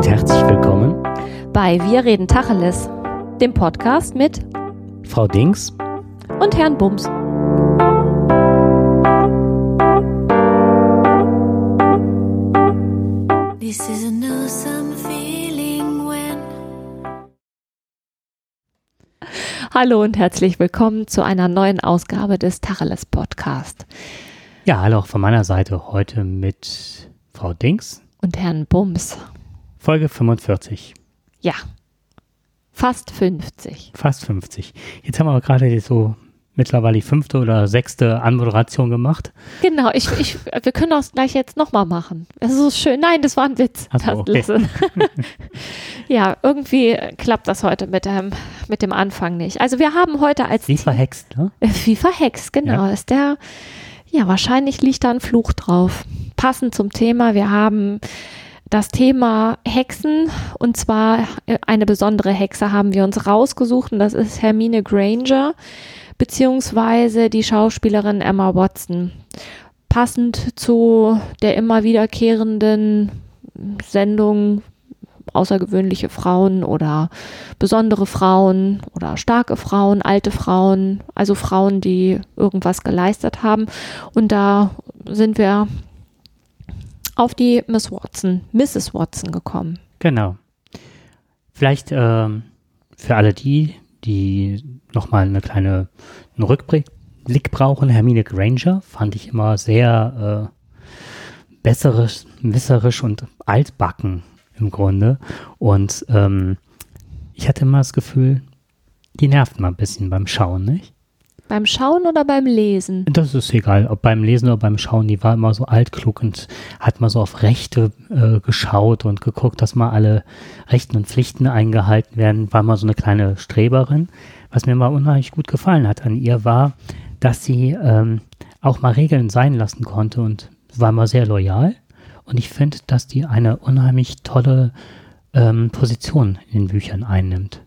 und herzlich willkommen bei Wir reden Tacheles, dem Podcast mit Frau Dings und Herrn Bums. This is a new summer feeling when Hallo und herzlich willkommen zu einer neuen Ausgabe des Tacheles Podcast Ja, hallo auch von meiner Seite heute mit Frau Dings, und Herrn Bums. Folge 45, Ja, fast 50. fast 50. Jetzt haben wir aber gerade so mittlerweile die fünfte oder sechste Anmoderation gemacht. Genau, ich, ich, wir können das gleich jetzt nochmal machen. Das ist schön. Nein, das war ein Witz. So, okay. Ja, irgendwie klappt das heute mit dem, mit dem Anfang nicht. Also wir haben heute als Sie verhext, ne? Wie verhext, genau. Ja. Ist der, ja, wahrscheinlich liegt da ein Fluch drauf. Passend zum Thema, wir haben das Thema Hexen und zwar äh, eine besondere Hexe haben wir uns rausgesucht und das ist Hermine Granger beziehungsweise die Schauspielerin Emma Watson. Passend zu der immer wiederkehrenden Sendung außergewöhnliche Frauen oder besondere Frauen oder starke Frauen, alte Frauen, also Frauen, die irgendwas geleistet haben. Und da sind wir auf die Miss Watson, Mrs. Watson gekommen. Genau. Vielleicht ähm, für alle die, die nochmal eine kleine einen Rückblick Blick brauchen, Hermine Granger fand ich immer sehr äh, besserisch, wisserisch und altbacken im Grunde. Und ähm, ich hatte immer das Gefühl, die nervt mal ein bisschen beim Schauen, nicht? Beim Schauen oder beim Lesen? Das ist egal, ob beim Lesen oder beim Schauen, die war immer so altklug und hat mal so auf Rechte äh, geschaut und geguckt, dass mal alle Rechten und Pflichten eingehalten werden, war mal so eine kleine Streberin. Was mir mal unheimlich gut gefallen hat an ihr war, dass sie ähm, auch mal Regeln sein lassen konnte und war mal sehr loyal. Und ich finde, dass die eine unheimlich tolle ähm, Position in den Büchern einnimmt.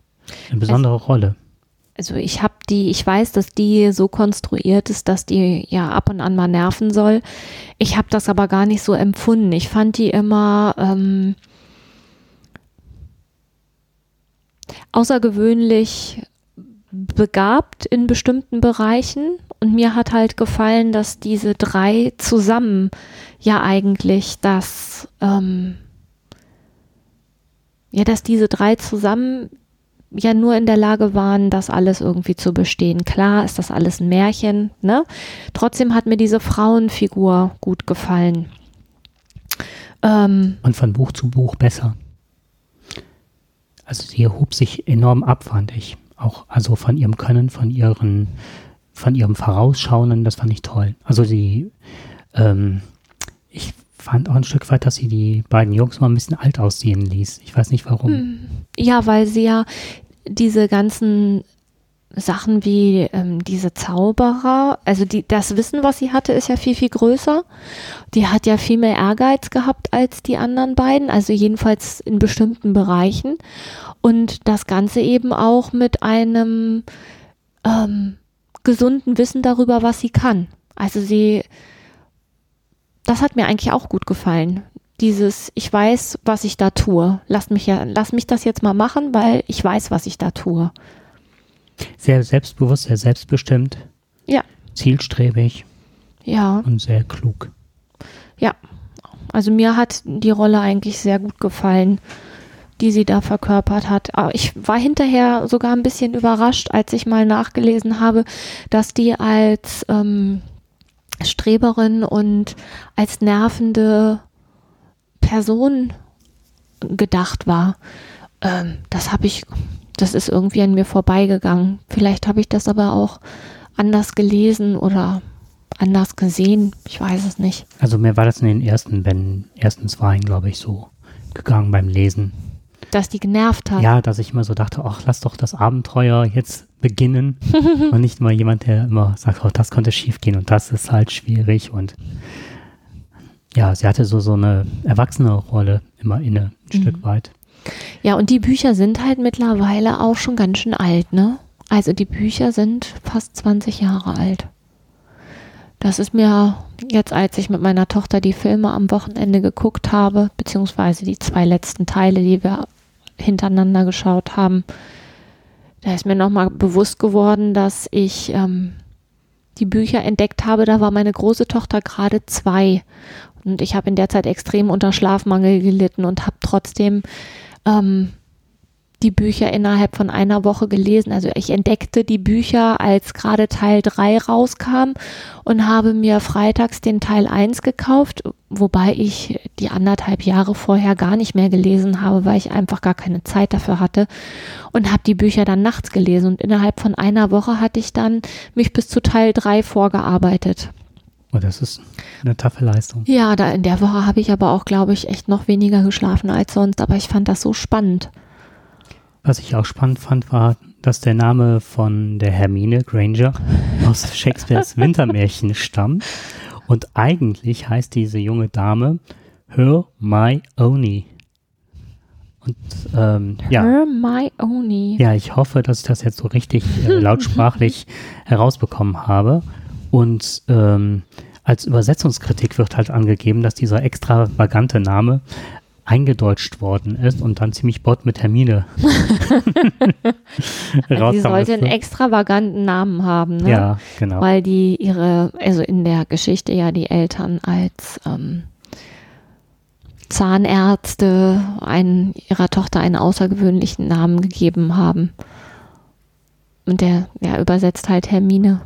Eine besondere Rolle. Also ich habe die, ich weiß, dass die so konstruiert ist, dass die ja ab und an mal nerven soll. Ich habe das aber gar nicht so empfunden. Ich fand die immer ähm, außergewöhnlich begabt in bestimmten Bereichen. Und mir hat halt gefallen, dass diese drei zusammen ja eigentlich das, ähm, ja, dass diese drei zusammen ja nur in der Lage waren, das alles irgendwie zu bestehen. Klar ist das alles ein Märchen, ne? Trotzdem hat mir diese Frauenfigur gut gefallen. Ähm, Und von Buch zu Buch besser. Also sie hob sich enorm ab, fand ich. Auch also von ihrem Können, von ihren, von ihrem Vorausschauen, das fand ich toll. Also sie, ähm, ich fand auch ein Stück weit, dass sie die beiden Jungs mal ein bisschen alt aussehen ließ. Ich weiß nicht warum. ja, weil sie ja diese ganzen Sachen wie ähm, diese Zauberer, also die, das Wissen, was sie hatte, ist ja viel, viel größer. Die hat ja viel mehr Ehrgeiz gehabt als die anderen beiden, also jedenfalls in bestimmten Bereichen. Und das Ganze eben auch mit einem ähm, gesunden Wissen darüber, was sie kann. Also sie, das hat mir eigentlich auch gut gefallen. Dieses, ich weiß, was ich da tue. Lass mich ja, lass mich das jetzt mal machen, weil ich weiß, was ich da tue. Sehr selbstbewusst, sehr selbstbestimmt, Ja, zielstrebig ja, und sehr klug. ja. Also mir hat die Rolle eigentlich sehr gut gefallen, die sie da verkörpert hat. Aber ich war hinterher sogar ein bisschen überrascht, als ich mal nachgelesen habe, dass die als ähm, Streberin und als nervende Person gedacht war. Ähm, das habe ich, das ist irgendwie an mir vorbeigegangen. Vielleicht habe ich das aber auch anders gelesen oder anders gesehen. Ich weiß es nicht. Also mir war das in den ersten Bänden, ersten zwei, glaube ich, so gegangen beim Lesen. Dass die genervt hat. Ja, dass ich immer so dachte, ach, lass doch das Abenteuer jetzt beginnen und nicht mal jemand, der immer sagt, oh, das könnte schief gehen und das ist halt schwierig und ja, sie hatte so, so eine erwachsene Rolle immer inne, ein Stück weit. Ja, und die Bücher sind halt mittlerweile auch schon ganz schön alt, ne? Also die Bücher sind fast 20 Jahre alt. Das ist mir jetzt, als ich mit meiner Tochter die Filme am Wochenende geguckt habe, beziehungsweise die zwei letzten Teile, die wir hintereinander geschaut haben, da ist mir nochmal bewusst geworden, dass ich ähm, die Bücher entdeckt habe. Da war meine große Tochter gerade zwei. Und ich habe in der Zeit extrem unter Schlafmangel gelitten und habe trotzdem ähm, die Bücher innerhalb von einer Woche gelesen. Also ich entdeckte die Bücher, als gerade Teil 3 rauskam und habe mir freitags den Teil 1 gekauft, wobei ich die anderthalb Jahre vorher gar nicht mehr gelesen habe, weil ich einfach gar keine Zeit dafür hatte und habe die Bücher dann nachts gelesen und innerhalb von einer Woche hatte ich dann mich bis zu Teil 3 vorgearbeitet. Oh, das ist eine taffe Leistung. Ja, da in der Woche habe ich aber auch, glaube ich, echt noch weniger geschlafen als sonst, aber ich fand das so spannend. Was ich auch spannend fand, war, dass der Name von der Hermine Granger aus Shakespeares Wintermärchen stammt. Und eigentlich heißt diese junge Dame Hermione. Und ähm, ja. Hermione. Ja, ich hoffe, dass ich das jetzt so richtig äh, lautsprachlich herausbekommen habe. Und ähm, als Übersetzungskritik wird halt angegeben, dass dieser extravagante Name eingedeutscht worden ist und dann ziemlich bot mit Hermine rauskam. Sie sollte einen extravaganten Namen haben, ne? Ja, genau. Weil die ihre, also in der Geschichte ja die Eltern als ähm, Zahnärzte einen, ihrer Tochter einen außergewöhnlichen Namen gegeben haben. Und der, ja, übersetzt halt Hermine.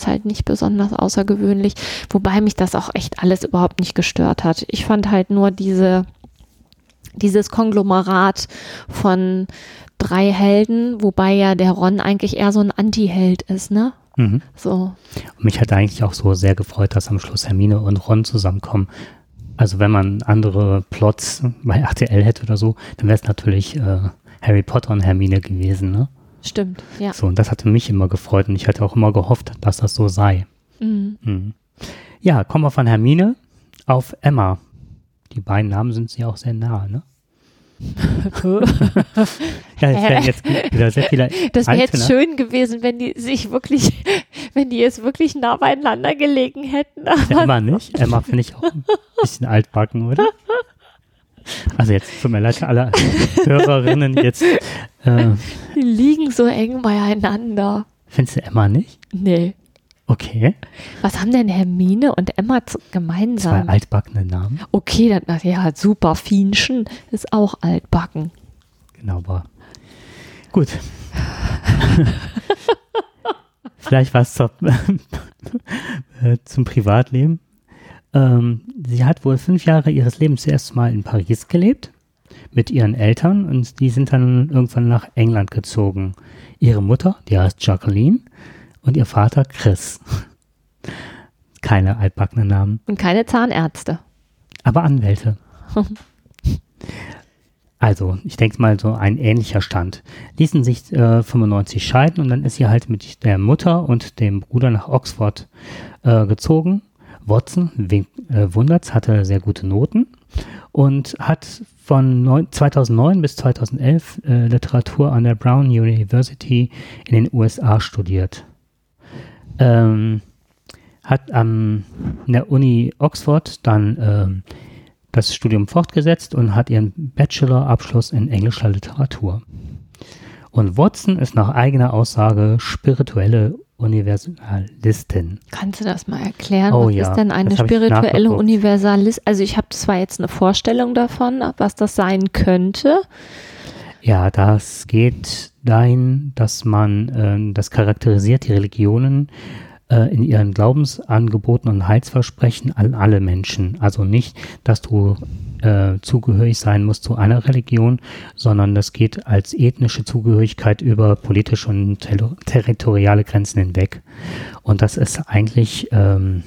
Ist halt nicht besonders außergewöhnlich, wobei mich das auch echt alles überhaupt nicht gestört hat. Ich fand halt nur diese dieses Konglomerat von drei Helden, wobei ja der Ron eigentlich eher so ein Anti-Held ist, ne? Mhm. So. Und mich hat eigentlich auch so sehr gefreut, dass am Schluss Hermine und Ron zusammenkommen. Also wenn man andere Plots bei RTL hätte oder so, dann wäre es natürlich äh, Harry Potter und Hermine gewesen, ne? Stimmt, ja. So, und das hatte mich immer gefreut und ich hatte auch immer gehofft, dass das so sei. Mhm. Mhm. Ja, kommen wir von Hermine auf Emma. Die beiden Namen sind sie auch sehr nah, ne? ja, es wären jetzt wieder sehr viele Das wäre jetzt ne? schön gewesen, wenn die sich wirklich, wenn die jetzt wirklich nah beieinander gelegen hätten. Aber Emma nicht. Emma finde ich auch ein bisschen altbacken, oder? Also jetzt tut mir leid alle Hörerinnen jetzt. Äh, die liegen so eng beieinander. findest du Emma nicht? Nee. Okay. Was haben denn Hermine und Emma zu, Zwei gemeinsam? altbackene Namen. Okay, dann, ach ja, super. Fienchen ist auch altbacken. Genau, aber gut. Vielleicht was zur, äh, zum Privatleben. Ähm, sie hat wohl fünf Jahre ihres Lebens zuerst mal in Paris gelebt mit ihren Eltern und die sind dann irgendwann nach England gezogen. Ihre Mutter, die heißt Jacqueline, und ihr Vater Chris. Keine altbackenen Namen, Und keine Zahnärzte. aber Anwälte. Also, ich denke mal so ein ähnlicher Stand. Ließen sich äh, 95 scheiden und dann ist sie halt mit der Mutter und dem Bruder nach Oxford äh, gezogen. Watson, äh, wundert's, hatte sehr gute Noten und hat von neun, 2009 bis 2011 äh, Literatur an der Brown University in den USA studiert. Ähm, hat am in der Uni Oxford dann ähm, das Studium fortgesetzt und hat ihren Bachelor-Abschluss in englischer Literatur. Und Watson ist nach eigener Aussage spirituelle Universalistin. Kannst du das mal erklären? Oh was ja, ist denn eine spirituelle. Universalist? Also ich habe zwar jetzt eine Vorstellung davon, was das sein könnte. Ja, das geht dahin, dass man, ähm, das charakterisiert die Religionen äh, in ihren Glaubensangeboten und Heilsversprechen an alle Menschen. Also nicht, dass du äh, zugehörig sein musst zu einer Religion, sondern das geht als ethnische Zugehörigkeit über politische und ter territoriale Grenzen hinweg. Und das ist eigentlich, ähm,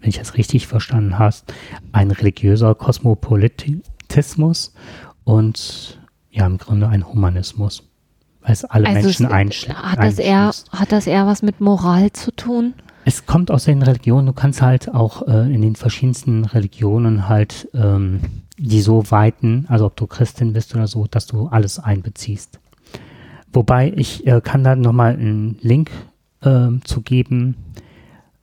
wenn ich das richtig verstanden hast, ein religiöser Kosmopolitismus und ja, im Grunde ein Humanismus, weil es alle Also Menschen es- einschließt. hat das eher, hat das eher was mit Moral zu tun? Es kommt aus den Religionen, du kannst halt auch äh, in den verschiedensten Religionen halt ähm, die so weiten, also ob du Christin bist oder so, dass du alles einbeziehst. Wobei ich äh, kann da nochmal einen Link ähm, zu geben.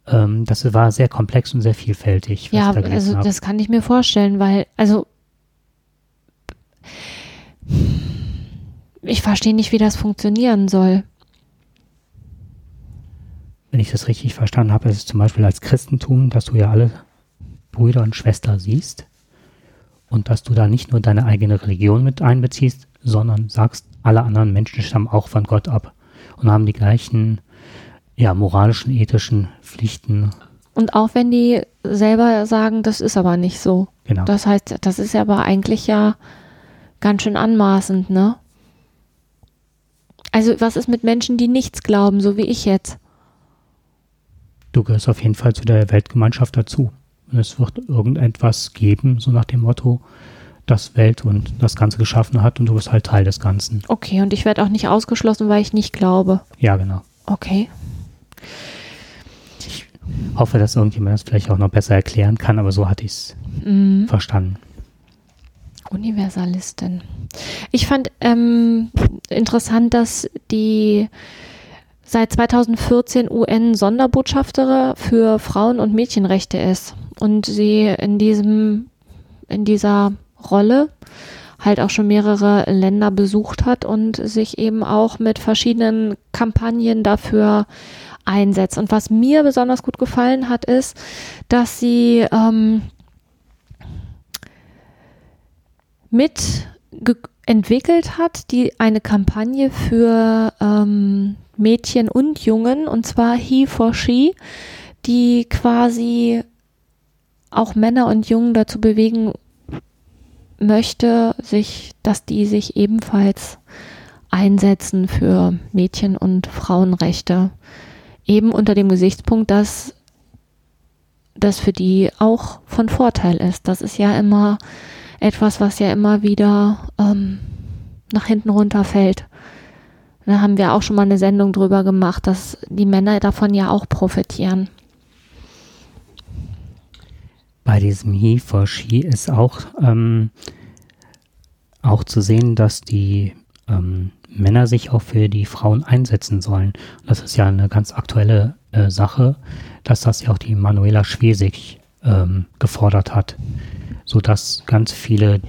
ähm, das war sehr komplex und sehr vielfältig. was Ja, da also habe. das kann ich mir vorstellen, weil, also ich verstehe nicht, wie das funktionieren soll. Wenn ich das richtig verstanden habe, ist es zum Beispiel als Christentum, dass du ja alle Brüder und Schwestern siehst und dass du da nicht nur deine eigene Religion mit einbeziehst, sondern sagst, alle anderen Menschen stammen auch von Gott ab und haben die gleichen ja, moralischen, ethischen Pflichten. Und auch wenn die selber sagen, das ist aber nicht so. Genau. Das heißt, das ist ja aber eigentlich ja ganz schön anmaßend, ne? Also was ist mit Menschen, die nichts glauben, so wie ich jetzt? Du gehörst auf jeden Fall zu der Weltgemeinschaft dazu. Und es wird irgendetwas geben, so nach dem Motto, das Welt und das Ganze geschaffen hat und du bist halt Teil des Ganzen. Okay, und ich werde auch nicht ausgeschlossen, weil ich nicht glaube. Ja, genau. Okay. Hoffe, dass irgendjemand das vielleicht auch noch besser erklären kann, aber so hatte ich es Mhm. verstanden. Universalistin. Ich fand ähm, interessant, dass die seit 2014 UN-Sonderbotschafterin für Frauen- und Mädchenrechte ist und sie in diesem in dieser Rolle halt auch schon mehrere Länder besucht hat und sich eben auch mit verschiedenen Kampagnen dafür einsetzt. Und was mir besonders gut gefallen hat, ist, dass sie ähm, mit entwickelt hat, die eine Kampagne für ähm, Mädchen und Jungen, und zwar He for She, die quasi auch Männer und Jungen dazu bewegen möchte, sich, dass die sich ebenfalls einsetzen für Mädchen- und Frauenrechte. Eben unter dem Gesichtspunkt, dass das für die auch von Vorteil ist. Das ist ja immer etwas, was ja immer wieder ähm, nach hinten runterfällt. Da haben wir auch schon mal eine Sendung drüber gemacht, dass die Männer davon ja auch profitieren. Bei diesem He for She ist auch, ähm, auch zu sehen, dass die ähm, Männer sich auch für die Frauen einsetzen sollen. Das ist ja eine ganz aktuelle äh, Sache, dass das ja auch die Manuela Schwesig ähm, gefordert hat, sodass ganz viele,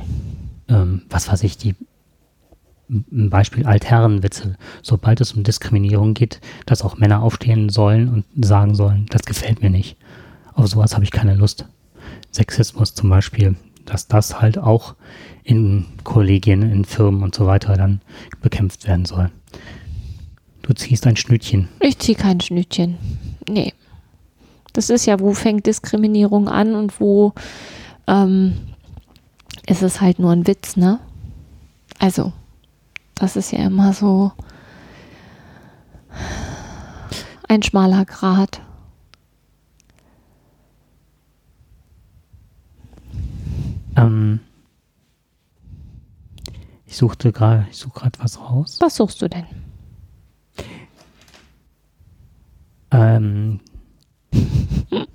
ähm, was weiß ich, die ein Beispiel Altherrenwitze, sobald es um Diskriminierung geht, dass auch Männer aufstehen sollen und sagen sollen, das gefällt mir nicht. Auf sowas habe ich keine Lust. Sexismus zum Beispiel, dass das halt auch in Kollegien, in Firmen und so weiter dann bekämpft werden soll. Du ziehst ein Schnütchen. Ich ziehe kein Schnütchen. Nee. Das ist ja, wo fängt Diskriminierung an und wo ähm, ist es halt nur ein Witz, ne? Also, das ist ja immer so ein schmaler Grat. Ähm, ich suchte gerade, ich suche gerade was raus. Was suchst du denn? Ähm,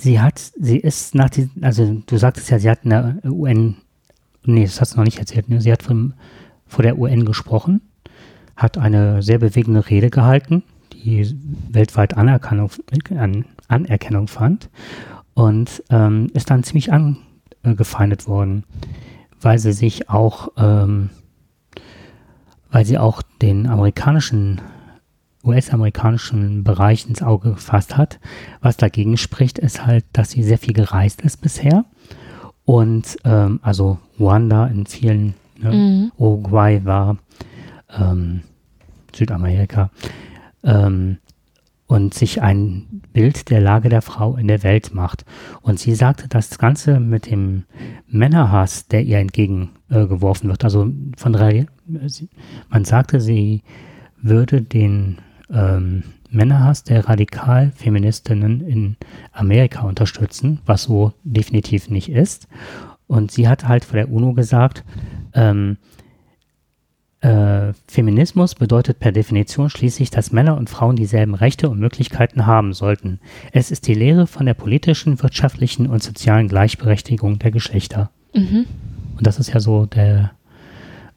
sie hat, sie ist nach diesem, also du sagtest ja, sie hat in der UN, nee, das hast du noch nicht erzählt, ne? sie hat vom, vor der UN gesprochen, hat eine sehr bewegende Rede gehalten, die weltweit Anerkennung, an, Anerkennung fand und ähm, ist dann ziemlich angefeindet worden, weil sie sich auch, ähm, weil sie auch den amerikanischen US-amerikanischen Bereich ins Auge gefasst hat. Was dagegen spricht, ist halt, dass sie sehr viel gereist ist bisher. Und ähm, also Ruanda in vielen, ne, Mhm. Uruguay war, ähm, Südamerika, ähm, und sich ein Bild der Lage der Frau in der Welt macht. Und sie sagte, das Ganze mit dem Männerhass, der ihr entgegengeworfen äh, wird, also von drei, man sagte, sie würde den ähm, Männerhass der Radikalfeministinnen in Amerika unterstützen, was so definitiv nicht ist. Und sie hat halt vor der UNO gesagt, ähm, äh, Feminismus bedeutet per Definition schließlich, dass Männer und Frauen dieselben Rechte und Möglichkeiten haben sollten. Es ist die Lehre von der politischen, wirtschaftlichen und sozialen Gleichberechtigung der Geschlechter. Mhm. Und das ist ja so der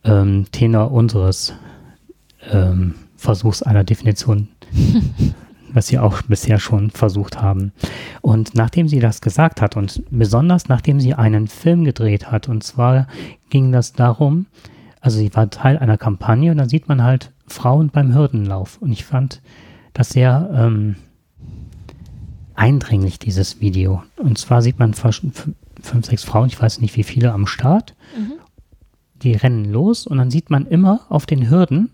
ähm, Tenor unseres ähm, Versuchs einer Definition was sie auch bisher schon versucht haben. Und nachdem sie das gesagt hat und besonders nachdem sie einen Film gedreht hat, und zwar ging das darum, also sie war Teil einer Kampagne und dann sieht man halt Frauen beim Hürdenlauf. Und ich fand das sehr ähm, eindringlich, dieses Video. Und zwar sieht man fünf, sechs Frauen, ich weiß nicht wie viele, am Start. Mhm. Die rennen los und dann sieht man immer auf den Hürden,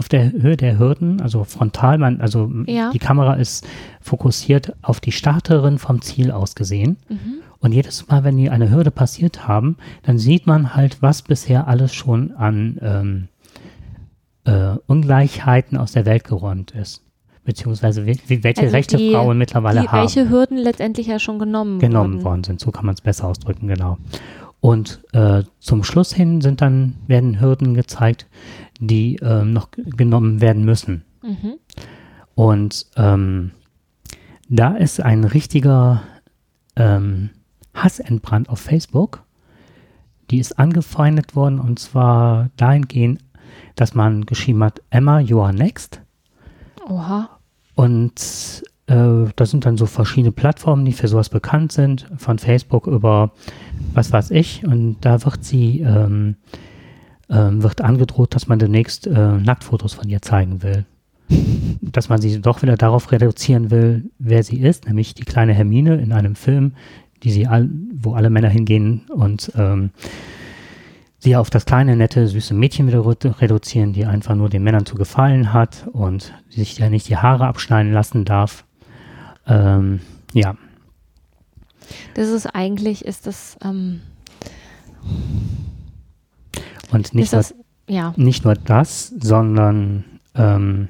auf der Höhe der Hürden, also frontal, man, also ja. die Kamera ist fokussiert auf die Starterin vom Ziel aus gesehen. Mhm. Und jedes Mal, wenn die eine Hürde passiert haben, dann sieht man halt, was bisher alles schon an ähm, äh, Ungleichheiten aus der Welt geräumt ist beziehungsweise wie, welche also Rechte die, Frauen mittlerweile die, haben. Welche Hürden letztendlich ja schon genommen, genommen worden. worden sind. So kann man es besser ausdrücken, genau. Und äh, zum Schluss hin sind dann werden Hürden gezeigt, die äh, noch genommen werden müssen. Mhm. Und ähm, da ist ein richtiger ähm, Hass entbrannt auf Facebook. Die ist angefeindet worden und zwar dahingehend, dass man geschrieben hat, Emma, you are next. Oha. Und äh, das sind dann so verschiedene Plattformen, die für sowas bekannt sind, von Facebook über was weiß ich. Und da wird sie, ähm, ähm, wird angedroht, dass man demnächst äh, Nacktfotos von ihr zeigen will. dass man sie doch wieder darauf reduzieren will, wer sie ist, nämlich die kleine Hermine in einem Film, die sie all, wo alle Männer hingehen und ähm, sie auf das kleine, nette, süße Mädchen wieder reduzieren, die einfach nur den Männern zu gefallen hat und sich ja nicht die Haare abschneiden lassen darf. Ähm, ja. Das ist eigentlich, ist das, ähm, und nicht, das, nur, ja. nicht nur das, sondern ähm,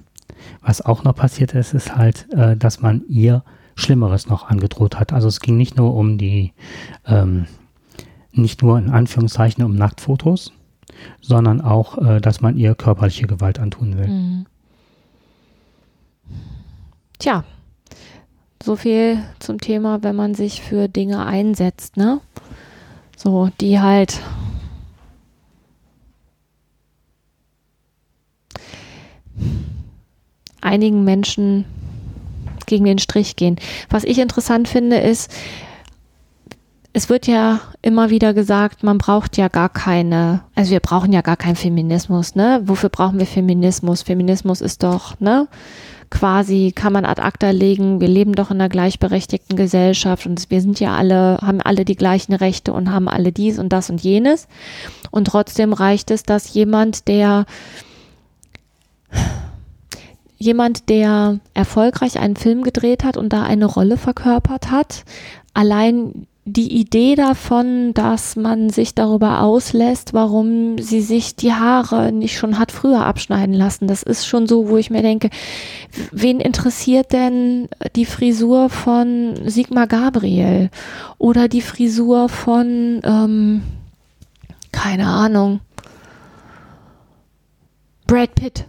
was auch noch passiert ist, ist halt, äh, dass man ihr Schlimmeres noch angedroht hat. Also es ging nicht nur um die ähm, nicht nur in Anführungszeichen um Nacktfotos, sondern auch, äh, dass man ihr körperliche Gewalt antun will. Mhm. Tja, so viel zum Thema, wenn man sich für Dinge einsetzt, ne? So, die halt einigen Menschen gegen den Strich gehen. Was ich interessant finde, ist, es wird ja immer wieder gesagt, man braucht ja gar keine, also wir brauchen ja gar keinen Feminismus, ne? Wofür brauchen wir Feminismus? Feminismus ist doch, ne? Quasi kann man ad acta legen, wir leben doch in einer gleichberechtigten Gesellschaft und wir sind ja alle, haben alle die gleichen Rechte und haben alle dies und das und jenes. Und trotzdem reicht es, dass jemand, der jemand, der erfolgreich einen Film gedreht hat und da eine Rolle verkörpert hat, allein die Idee davon, dass man sich darüber auslässt, warum sie sich die Haare nicht schon hat früher abschneiden lassen. Das ist schon so, wo ich mir denke, wen interessiert denn die Frisur von Sigmar Gabriel oder die Frisur von, ähm, keine Ahnung, Brad Pitt?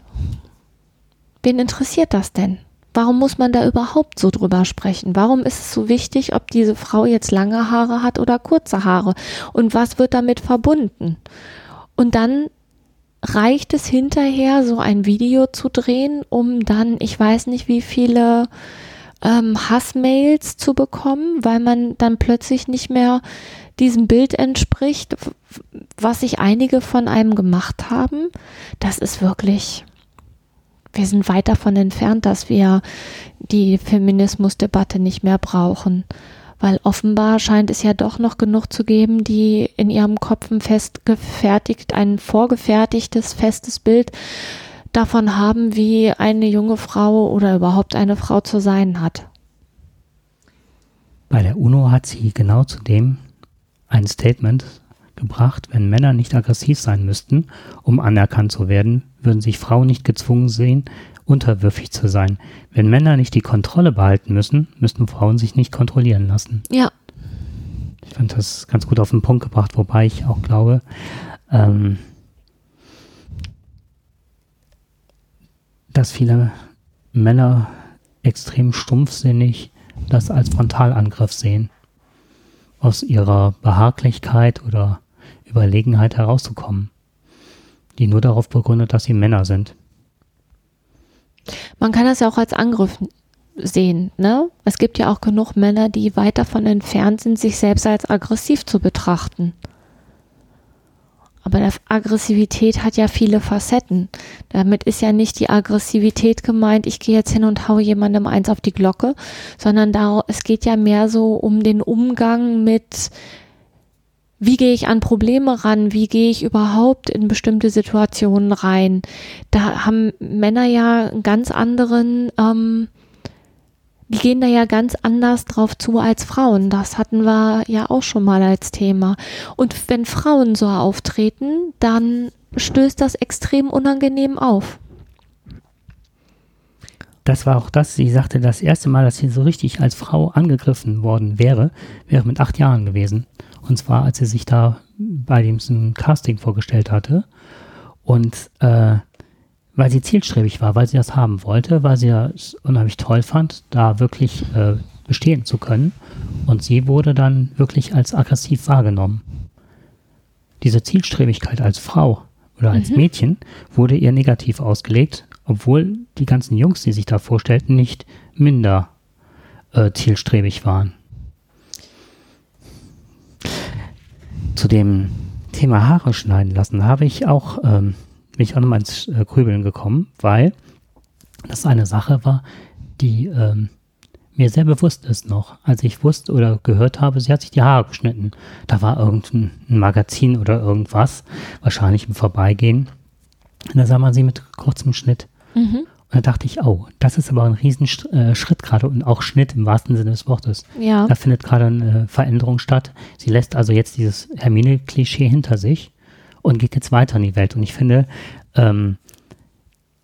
Wen interessiert das denn? Warum muss man da überhaupt so drüber sprechen? Warum ist es so wichtig, ob diese Frau jetzt lange Haare hat oder kurze Haare? Und was wird damit verbunden? Und dann reicht es hinterher, so ein Video zu drehen, um dann, ich weiß nicht, wie viele ähm, Hassmails zu bekommen, weil man dann plötzlich nicht mehr diesem Bild entspricht, was sich einige von einem gemacht haben. Das ist wirklich wir sind weit davon entfernt, dass wir die Feminismusdebatte nicht mehr brauchen. Weil offenbar scheint es ja doch noch genug zu geben, die in ihrem Kopf ein festgefertigt, ein vorgefertigtes, festes Bild davon haben, wie eine junge Frau oder überhaupt eine Frau zu sein hat. Bei der UNO hat sie genau zu dem ein Statement gebracht, wenn Männer nicht aggressiv sein müssten, um anerkannt zu werden, würden sich Frauen nicht gezwungen sehen, unterwürfig zu sein. Wenn Männer nicht die Kontrolle behalten müssen, müssten Frauen sich nicht kontrollieren lassen. Ja. Ich fand das ganz gut auf den Punkt gebracht, wobei ich auch glaube, ähm, dass viele Männer extrem stumpfsinnig das als Frontalangriff sehen. Aus ihrer Behaglichkeit oder Überlegenheit herauszukommen die nur darauf begründet, dass sie Männer sind. Man kann das ja auch als Angriff sehen. Ne? Es gibt ja auch genug Männer, die weit davon entfernt sind, sich selbst als aggressiv zu betrachten. Aber Aggressivität hat ja viele Facetten. Damit ist ja nicht die Aggressivität gemeint, ich gehe jetzt hin und haue jemandem eins auf die Glocke, sondern da, es geht ja mehr so um den Umgang mit, wie gehe ich an Probleme ran, wie gehe ich überhaupt in bestimmte Situationen rein. Da haben Männer ja einen ganz anderen ähm, die gehen da ja ganz anders drauf zu als Frauen. Das hatten wir ja auch schon mal als Thema. Und wenn Frauen so auftreten, dann stößt das extrem unangenehm auf. Das war auch das, sie sagte, das erste Mal, dass sie so richtig als Frau angegriffen worden wäre, wäre mit acht Jahren gewesen. Und zwar, als sie sich da bei dem Casting vorgestellt hatte. Und äh, weil sie zielstrebig war, weil sie das haben wollte, weil sie es unheimlich toll fand, da wirklich äh, bestehen zu können. Und sie wurde dann wirklich als aggressiv wahrgenommen. Diese Zielstrebigkeit als Frau oder als mhm. Mädchen wurde ihr negativ ausgelegt, obwohl die ganzen Jungs, die sich da vorstellten, nicht minder äh, zielstrebig waren. Zu dem Thema Haare schneiden lassen habe ich auch ähm, bin ich auch nochmal ins äh, Grübeln gekommen, weil das eine Sache war, die ähm, mir sehr bewusst ist noch, als ich wusste oder gehört habe, sie hat sich die Haare geschnitten. Da war irgendein Magazin oder irgendwas, wahrscheinlich im Vorbeigehen. Und da sah man sie mit kurzem Schnitt. Mhm. Und da dachte ich, oh, das ist aber ein Riesenschritt äh, gerade und auch Schnitt im wahrsten Sinne des Wortes. Ja. Da findet gerade eine Veränderung statt. Sie lässt also jetzt dieses Hermine-Klischee hinter sich und geht jetzt weiter in die Welt. Und ich finde, ähm,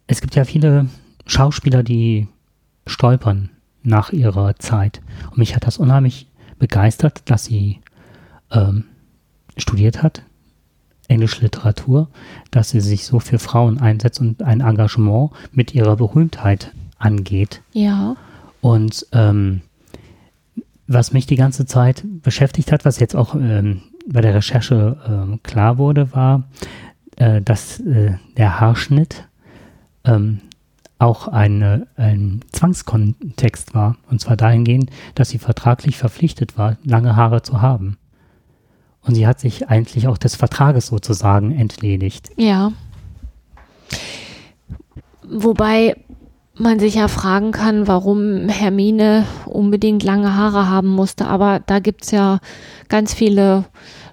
es gibt ja viele Schauspieler, die stolpern nach ihrer Zeit. Und mich hat das unheimlich begeistert, dass sie ähm, studiert hat, englische Literatur, dass sie sich so für Frauen einsetzt und ein Engagement mit ihrer Berühmtheit angeht. Ja. Und ähm, was mich die ganze Zeit beschäftigt hat, was jetzt auch ähm, bei der Recherche äh, klar wurde, war, äh, dass äh, der Haarschnitt ähm, auch eine, ein Zwangskontext war. Und zwar dahingehend, dass sie vertraglich verpflichtet war, lange Haare zu haben. Und sie hat sich eigentlich auch des Vertrages sozusagen entledigt. Ja. Wobei man sich ja fragen kann, warum Hermine unbedingt lange Haare haben musste. Aber da gibt es ja ganz viele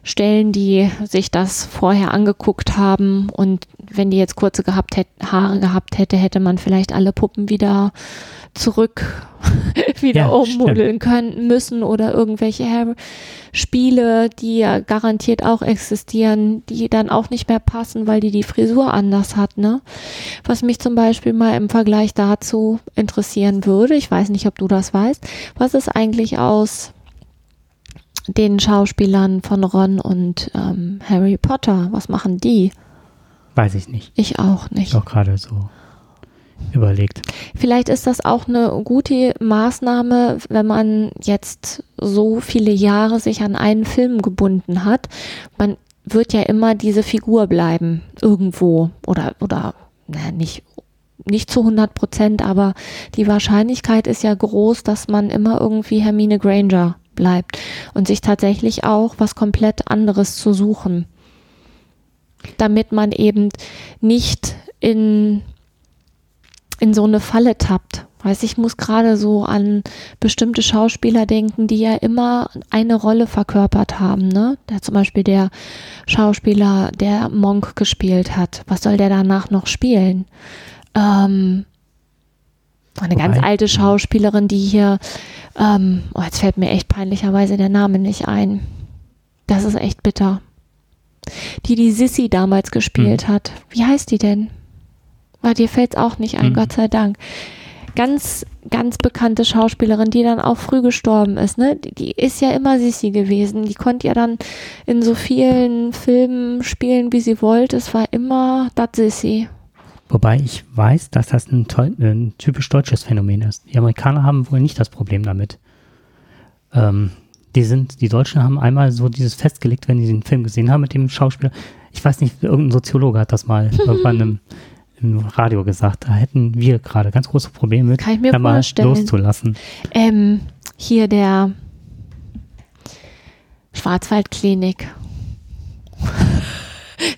Stellen, die sich das vorher angeguckt haben. Und wenn die jetzt kurze gehabt hätte, Haare gehabt hätte, hätte man vielleicht alle Puppen wieder zurück wieder ja, ummodeln können müssen oder irgendwelche Spiele, die ja garantiert auch existieren, die dann auch nicht mehr passen, weil die die Frisur anders hat, ne? Was mich zum Beispiel mal im Vergleich dazu interessieren würde, ich weiß nicht, ob du das weißt, was ist eigentlich aus den Schauspielern von Ron und ähm, Harry Potter, was machen die? Weiß ich nicht. Ich auch nicht. Auch gerade so überlegt. Vielleicht ist das auch eine gute Maßnahme, wenn man jetzt so viele Jahre sich an einen Film gebunden hat. Man wird ja immer diese Figur bleiben, irgendwo oder, oder, na, nicht, nicht zu 100 Prozent, aber die Wahrscheinlichkeit ist ja groß, dass man immer irgendwie Hermine Granger bleibt und sich tatsächlich auch was komplett anderes zu suchen, damit man eben nicht in in so eine Falle tappt. Weiß ich muss gerade so an bestimmte Schauspieler denken, die ja immer eine Rolle verkörpert haben. Ne? Der zum Beispiel der Schauspieler, der Monk gespielt hat. Was soll der danach noch spielen? Ähm, eine ganz alte Schauspielerin, die hier, ähm, oh, jetzt fällt mir echt peinlicherweise der Name nicht ein. Das ist echt bitter. Die die Sissy damals gespielt hm. hat. Wie heißt die denn? Weil dir fällt es auch nicht ein, mhm. Gott sei Dank. Ganz, ganz bekannte Schauspielerin, die dann auch früh gestorben ist, ne? Die, die ist ja immer Sissi gewesen. Die konnte ja dann in so vielen Filmen spielen, wie sie wollte. Es war immer das Sissi. Wobei ich weiß, dass das ein, ein, typisch deutsches Phänomen ist. Die Amerikaner haben wohl nicht das Problem damit. Ähm, die sind, die Deutschen haben einmal so dieses festgelegt, wenn die den Film gesehen haben mit dem Schauspieler. Ich weiß nicht, irgendein Soziologe hat das mal irgendwann im im Radio gesagt, da hätten wir gerade ganz große Probleme mit, Kann ich mir da mal loszulassen. Ähm, hier der Schwarzwaldklinik.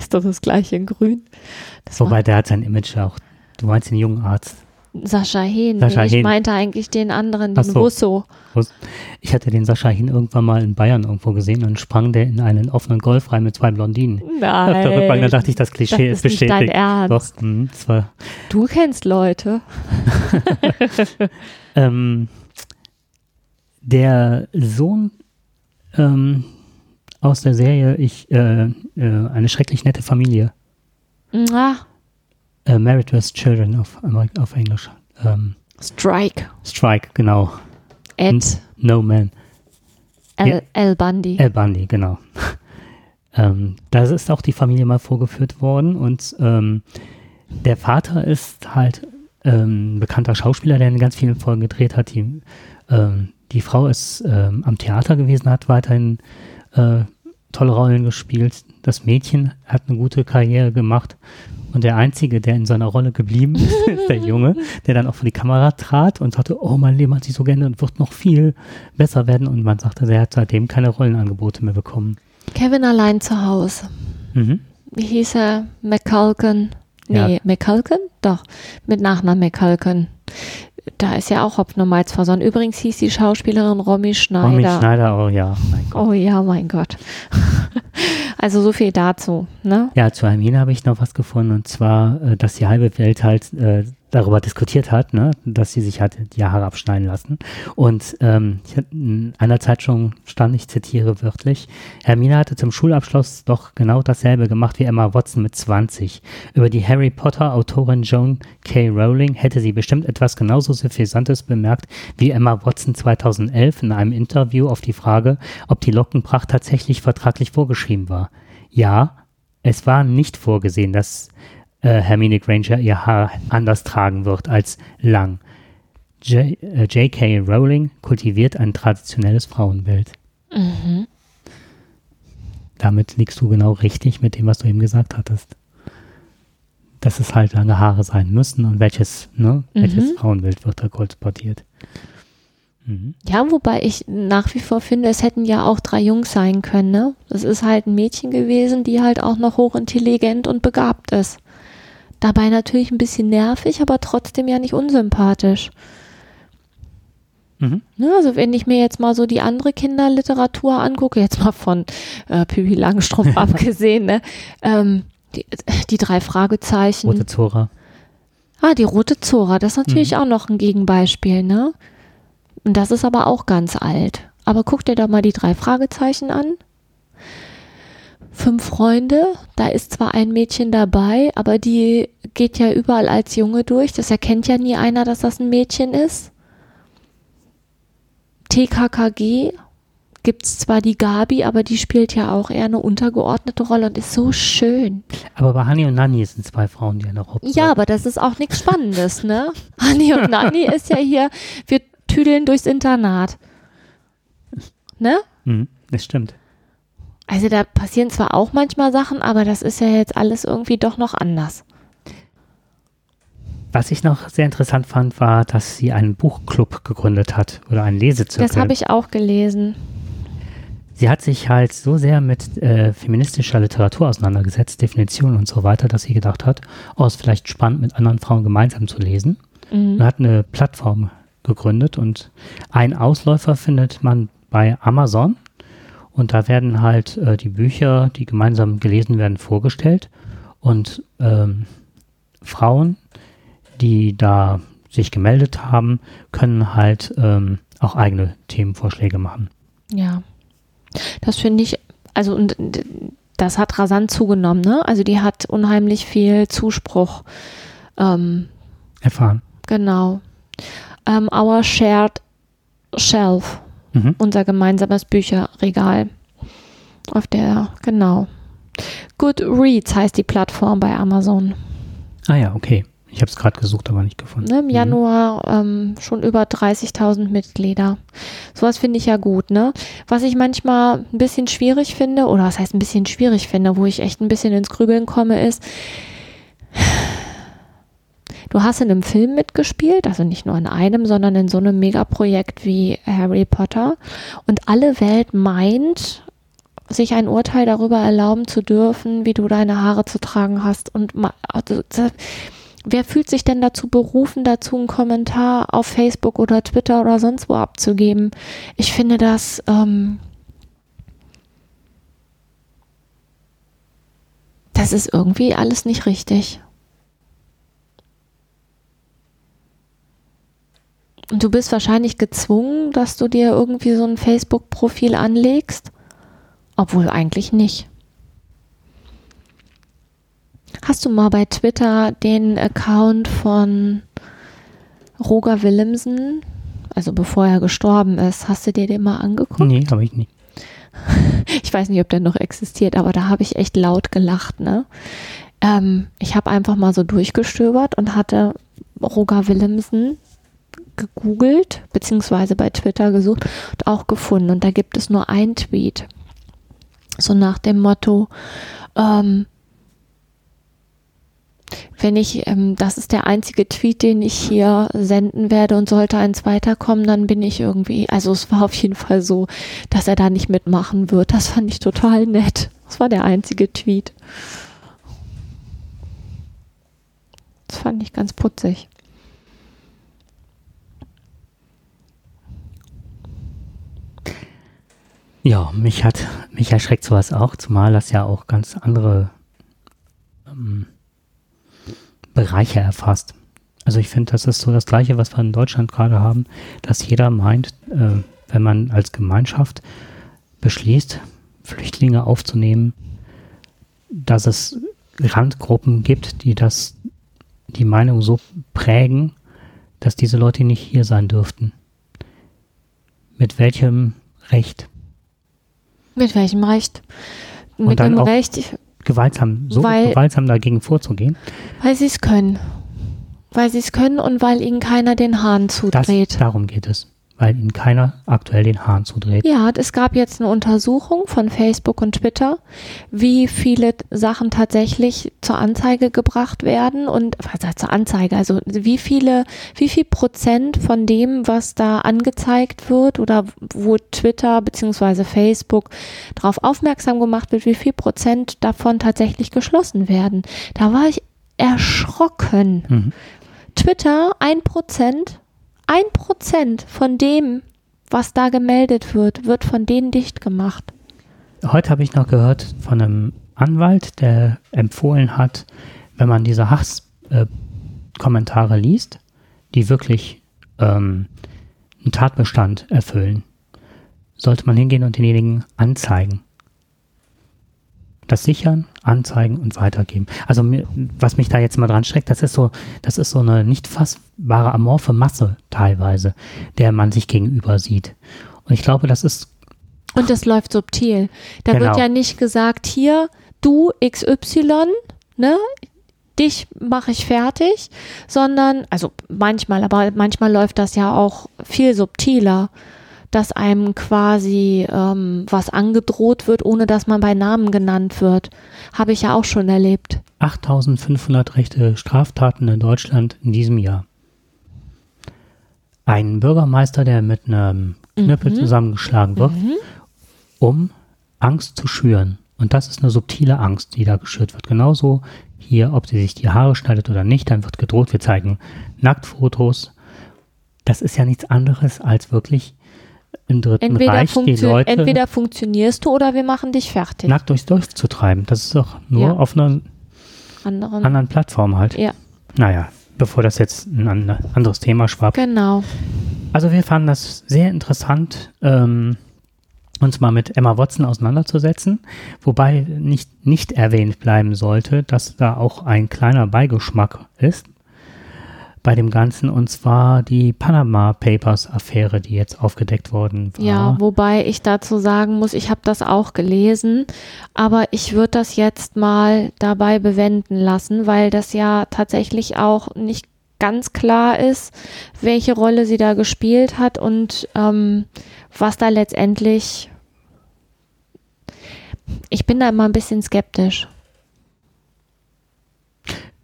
Ist doch das gleiche in grün. Das Wobei der hat sein Image auch. Du meinst den jungen Arzt. Sascha Hehn. Sascha nee, ich Hehn. meinte eigentlich den anderen, den so. Russo. Ich hatte den Sascha Hin irgendwann mal in Bayern irgendwo gesehen und sprang der in einen offenen Golf rein mit zwei Blondinen. Auf der Rückbank, da Nein. dachte ich, das Das Klischee ist ist nicht dein bestätigt. Ernst. Doch, mh, das war, Du kennst Leute. ähm, der Sohn ähm, aus der Serie ich äh, äh, eine schrecklich nette Familie Ah, äh, Married with Children auf, auf Englisch ähm, Strike. Strike genau Ed No Man L. L. Bundy. Al Bundy genau ähm, da ist auch die Familie mal vorgeführt worden und ähm, der Vater ist halt ähm, ein bekannter Schauspieler, der in ganz vielen Folgen gedreht hat. Die, ähm, die Frau ist ähm, am Theater gewesen, hat weiterhin äh, tolle Rollen gespielt. Das Mädchen hat eine gute Karriere gemacht. Und der Einzige, der in seiner Rolle geblieben ist, ist der Junge, der dann auch vor die Kamera trat und sagte, oh, mein Leben hat sich so geändert und wird noch viel besser werden. Und man sagte, er hat seitdem keine Rollenangebote mehr bekommen. Kevin allein zu Hause. Mhm. Wie hieß er? McCulkin. Nee, Ja. McCulkin? Doch, mit Nachnamen McCulkin. Da ist ja auch Hopfen und Malz versonnen. Übrigens hieß die Schauspielerin Romy Schneider. Romy Schneider, oh ja, mein Gott. Oh ja, mein Gott. also so viel dazu, ne? Ja, zu Hermine habe ich noch was gefunden und zwar, äh, dass die halbe Welt halt äh, darüber diskutiert hat, ne, dass sie sich hat die Haare abschneiden lassen. Und ähm, in einer Zeitung stand, ich zitiere wörtlich, Hermine hatte zum Schulabschluss doch genau dasselbe gemacht wie Emma Watson mit 20. Über die Harry Potter Autorin Joan K. Rowling hätte sie bestimmt etwas genauso Suffisantes bemerkt wie Emma Watson 2011 in einem Interview auf die Frage, ob die Lockenpracht tatsächlich vertraglich vorgeschrieben war. Ja, es war nicht vorgesehen, dass äh, Hermine Granger ihr Haar anders tragen wird als lang. J- äh, J.K. Rowling kultiviert ein traditionelles Frauenbild. Mhm. Damit liegst du genau richtig mit dem, was du eben gesagt hattest. Dass es halt lange Haare sein müssen und welches, ne, welches Mhm. Frauenbild wird da kolportiert. Mhm. Ja, wobei ich nach wie vor finde, es hätten ja auch drei Jungs sein können, ne? Das ist halt ein Mädchen gewesen, die halt auch noch hochintelligent und begabt ist. Dabei natürlich ein bisschen nervig, aber trotzdem ja nicht unsympathisch. Mhm. Ne, also wenn ich mir jetzt mal so die andere Kinderliteratur angucke, jetzt mal von äh, Pippi Langstrumpf abgesehen, ne? ähm, die, die drei Fragezeichen. Rote Zora. Ah, die rote Zora, das ist natürlich auch noch ein Gegenbeispiel, ne? Und das ist aber auch ganz alt. Aber guck dir doch mal die drei Fragezeichen an. Fünf Freunde, da ist zwar ein Mädchen dabei, aber die geht ja überall als Junge durch. Das erkennt ja nie einer, dass das ein Mädchen ist. TKKG gibt's zwar die Gabi, aber die spielt ja auch eher eine untergeordnete Rolle und ist so schön. Aber bei Hani und Nani sind zwei Frauen, die eine Hauptrolle Ja, aber das ist auch nichts Spannendes, ne? Anni und Nanni ist ja hier, wir tüdeln durchs Internat. Ne? Mhm, das stimmt. Also da passieren zwar auch manchmal Sachen, aber das ist ja jetzt alles irgendwie doch noch anders. Was ich noch sehr interessant fand, war, dass sie einen Buchclub gegründet hat oder einen Lesezirkel. Das habe ich auch gelesen. Sie hat sich halt so sehr mit äh, feministischer Literatur auseinandergesetzt, Definitionen und so weiter, dass sie gedacht hat, oh, ist vielleicht spannend, mit anderen Frauen gemeinsam zu lesen. Mhm. Und hat eine Plattform gegründet und ein Ausläufer findet man bei Amazon. Und da werden halt äh, die Bücher, die gemeinsam gelesen werden, vorgestellt. Und ähm, Frauen, die da sich gemeldet haben, können halt ähm, auch eigene Themenvorschläge machen. Ja. Das finde ich, also und das hat rasant zugenommen, ne? Also die hat unheimlich viel Zuspruch. Ähm, Erfahren. genau. Ähm, our shared shelf. Mhm. unser gemeinsames Bücherregal. Auf der, genau. Goodreads heißt die Plattform bei Amazon. Ah ja, okay. Ich habe es gerade gesucht, aber nicht gefunden. Ne, Im Mhm. Januar ähm, schon über 30.000 Mitglieder. Sowas finde ich ja gut, ne? Was ich manchmal ein bisschen schwierig finde, oder was heißt ein bisschen schwierig finde, wo ich echt ein bisschen ins Grübeln komme, ist, du hast in einem Film mitgespielt, also nicht nur in einem, sondern in so einem Megaprojekt wie Harry Potter. Und alle Welt meint, sich ein Urteil darüber erlauben zu dürfen, wie du deine Haare zu tragen hast. Und also, wer fühlt sich denn dazu berufen, dazu einen Kommentar auf Facebook oder Twitter oder sonst wo abzugeben? Ich finde das. Ähm, das ist irgendwie alles nicht richtig. Und du bist wahrscheinlich gezwungen, dass du dir irgendwie so ein Facebook-Profil anlegst, obwohl eigentlich nicht. Hast du mal bei Twitter den Account von Roger Willemsen, also bevor er gestorben ist, hast du dir den mal angeguckt? Nee, habe ich nicht. Ich weiß nicht, ob der noch existiert, aber da habe ich echt laut gelacht. Ne? Ähm, ich habe einfach mal so durchgestöbert und hatte Roger Willemsen gegoogelt, beziehungsweise bei Twitter gesucht und auch gefunden. Und da gibt es nur ein Tweet. So nach dem Motto, ähm, wenn ich, ähm, das ist der einzige Tweet, den ich hier senden werde und sollte eins weiterkommen, dann bin ich irgendwie, also es war auf jeden Fall so, dass er da nicht mitmachen wird. Das fand ich total nett. Das war der einzige Tweet. Das fand ich ganz putzig. Ja, mich hat, mich erschreckt sowas auch, zumal das ja auch ganz andere ähm, Bereiche erfasst. Also ich finde, das ist so das Gleiche, was wir in Deutschland gerade haben, dass jeder meint, äh, wenn man als Gemeinschaft beschließt, Flüchtlinge aufzunehmen, dass es Randgruppen gibt, die das, die Meinung so prägen, dass diese Leute nicht hier sein dürften. Mit welchem Recht? Mit welchem Recht? Und Mit dem Recht, gewaltsam, so Weil- gewaltsam dagegen vorzugehen, weil sie es können. Weil sie es können und weil ihnen keiner den Hahn das, zudreht. darum geht es. Weil ihnen keiner aktuell den Hahn zudreht. Ja, es gab jetzt eine Untersuchung von Facebook und Twitter, wie viele Sachen tatsächlich zur Anzeige gebracht werden und was heißt zur Anzeige, also wie viele, wie viel Prozent von dem, was da angezeigt wird oder wo Twitter beziehungsweise Facebook darauf aufmerksam gemacht wird, wie viel Prozent davon tatsächlich geschlossen werden. Da war ich erschrocken. Mhm. Twitter, ein Prozent, ein Prozent von dem, was da gemeldet wird, wird von denen dicht gemacht. Heute habe ich noch gehört von einem Anwalt, der empfohlen hat, wenn man diese Hasskommentare äh, liest, die wirklich ähm, einen Tatbestand erfüllen, sollte man hingehen und denjenigen anzeigen. Das sichern, anzeigen und weitergeben. Also was mich da jetzt mal dran schreckt, das ist so, das ist so eine nicht fassbare amorphe Masse teilweise, der man sich gegenüber sieht. Und ich glaube, das ist Und das läuft subtil. Da Genau. wird ja nicht gesagt, hier, du XY, ne? Dich mache ich fertig, sondern, also manchmal, aber manchmal läuft das ja auch viel subtiler, dass einem quasi ähm, was angedroht wird, ohne dass man bei Namen genannt wird. Habe ich ja auch schon erlebt. 8500 rechte Straftaten in Deutschland in diesem Jahr. Ein Bürgermeister, der mit einem Knüppel Mhm. zusammengeschlagen wird, um Angst zu schüren. Und das ist eine subtile Angst, die da geschürt wird. Genauso hier, ob sie sich die Haare schneidet oder nicht, dann wird gedroht, wir zeigen Nacktfotos. Das ist ja nichts anderes als wirklich im Dritten Entweder, Reich die Leute entweder funktionierst du oder wir machen dich fertig. nackt durchs Dorf zu treiben. Das ist doch nur Ja. auf einer Anderen. anderen Plattform halt. Ja, Naja, bevor das jetzt ein an- anderes Thema schwappt. genau. Also wir fanden das sehr interessant, ähm, uns mal mit Emma Watson auseinanderzusetzen, wobei nicht, nicht erwähnt bleiben sollte, dass da auch ein kleiner Beigeschmack ist bei dem Ganzen, und zwar die Panama Papers Affäre, die jetzt aufgedeckt worden war. Ja, wobei ich dazu sagen muss, ich habe das auch gelesen, aber ich würde das jetzt mal dabei bewenden lassen, weil das ja tatsächlich auch nicht ganz klar ist, welche Rolle sie da gespielt hat und ähm, was da letztendlich. Ich bin da immer ein bisschen skeptisch.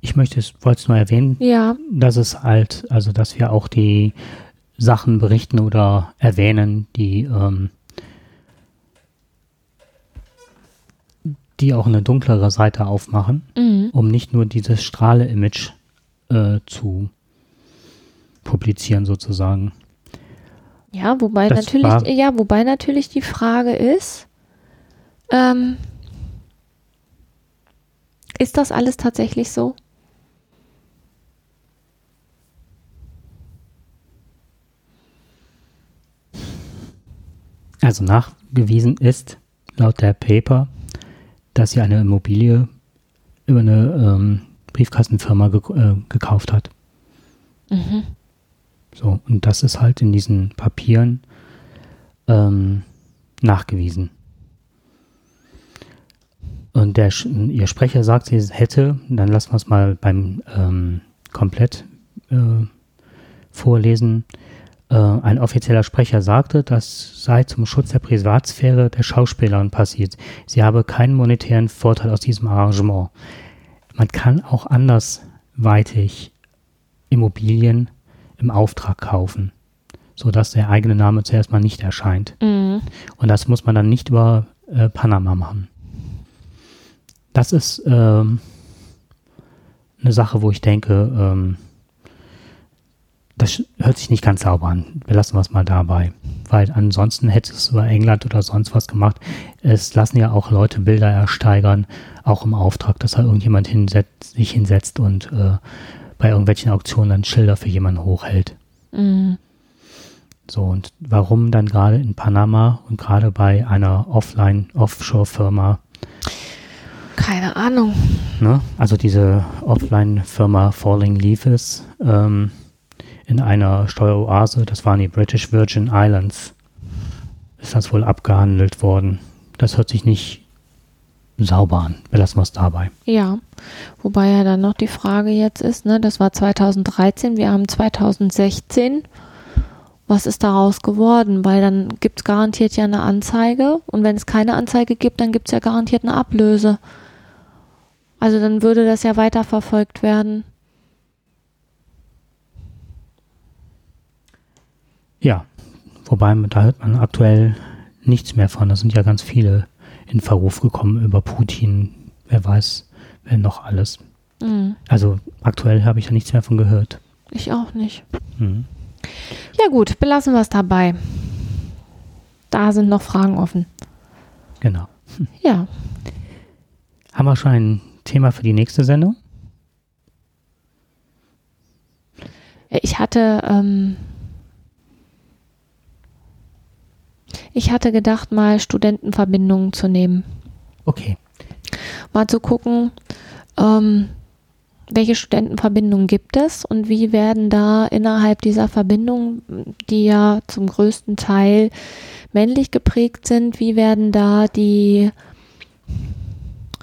Ich möchte es, wollte es nur erwähnen, Ja, dass es halt, also dass wir auch die Sachen berichten oder erwähnen, die, ähm, die auch eine dunklere Seite aufmachen, mhm. um nicht nur dieses Strahle-Image äh, zu publizieren sozusagen. ja, wobei Das natürlich, war- ja, wobei natürlich die Frage ist, ähm, ist das alles tatsächlich so? Also nachgewiesen ist laut der Paper, dass sie eine Immobilie über eine ähm, Briefkastenfirma gek äh, gekauft hat. Mhm. So, und das ist halt in diesen Papieren ähm, nachgewiesen. Und der, ihr Sprecher sagt, sie hätte, dann lassen wir es mal beim ähm, komplett äh, vorlesen. Äh, ein offizieller Sprecher sagte, das sei zum Schutz der Privatsphäre der Schauspielerin passiert. Sie habe keinen monetären Vorteil aus diesem Arrangement. Man kann auch andersweitig Immobilien im Auftrag kaufen, sodass der eigene Name zuerst mal nicht erscheint. Mhm. Und das muss man dann nicht über äh, Panama machen. Das ist ähm, eine Sache, wo ich denke, ähm, das hört sich nicht ganz sauber an. Wir lassen es mal dabei. Weil ansonsten hätte es über England oder sonst was gemacht. Es lassen ja auch Leute Bilder ersteigern, auch im Auftrag, dass da irgendjemand hinsetzt, sich hinsetzt und äh, bei irgendwelchen Auktionen dann Schilder für jemanden hochhält. Mhm. So, und warum dann gerade in Panama und gerade bei einer Offline-Offshore-Firma, Keine Ahnung. ne? also diese Offline-Firma Falling Leaves ähm, in einer Steueroase, das waren die British Virgin Islands, ist das wohl abgehandelt worden. Das hört sich nicht sauber an. Belassen wir es dabei. Ja, wobei ja dann noch die Frage jetzt ist, ne, das war 2013, wir haben 2016. Was ist daraus geworden? Weil dann gibt es garantiert ja eine Anzeige und wenn es keine Anzeige gibt, dann gibt es ja garantiert eine Ablöse. Also dann würde das ja weiterverfolgt werden. Ja, wobei da hört man aktuell nichts mehr von. Da sind ja ganz viele in Verruf gekommen über Putin. Wer weiß, wer noch alles. Hm, Also aktuell habe ich da nichts mehr von gehört. ich auch nicht. Mhm. Ja gut, belassen wir es dabei. Da sind noch Fragen offen. Genau. Ja, Haben wir schon ein Thema für die nächste Sendung? Ich hatte, ähm, ich hatte gedacht, mal Studentenverbindungen zu nehmen. Okay. Mal zu gucken, ähm, welche Studentenverbindungen gibt es und wie werden da innerhalb dieser Verbindungen, die ja zum größten Teil männlich geprägt sind, wie werden da die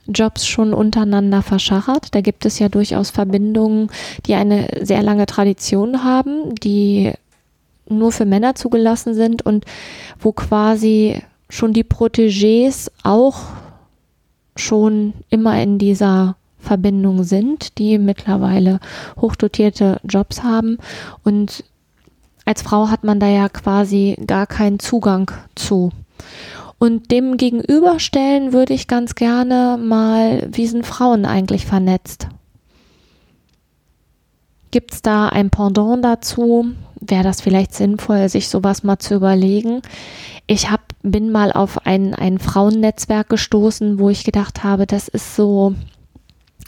Jobs schon untereinander verschachert. Da gibt es ja durchaus Verbindungen, die eine sehr lange Tradition haben, die nur für Männer zugelassen sind und wo quasi schon die Protégés auch schon immer in dieser Verbindung sind, die mittlerweile hochdotierte Jobs haben und als Frau hat man da ja quasi gar keinen Zugang zu. Und dem gegenüberstellen würde ich ganz gerne mal, wie sind Frauen eigentlich vernetzt? Gibt es da ein Pendant dazu? Wäre das vielleicht sinnvoll, sich sowas mal zu überlegen? Ich hab, bin mal auf ein, ein Frauennetzwerk gestoßen, wo ich gedacht habe, das ist so,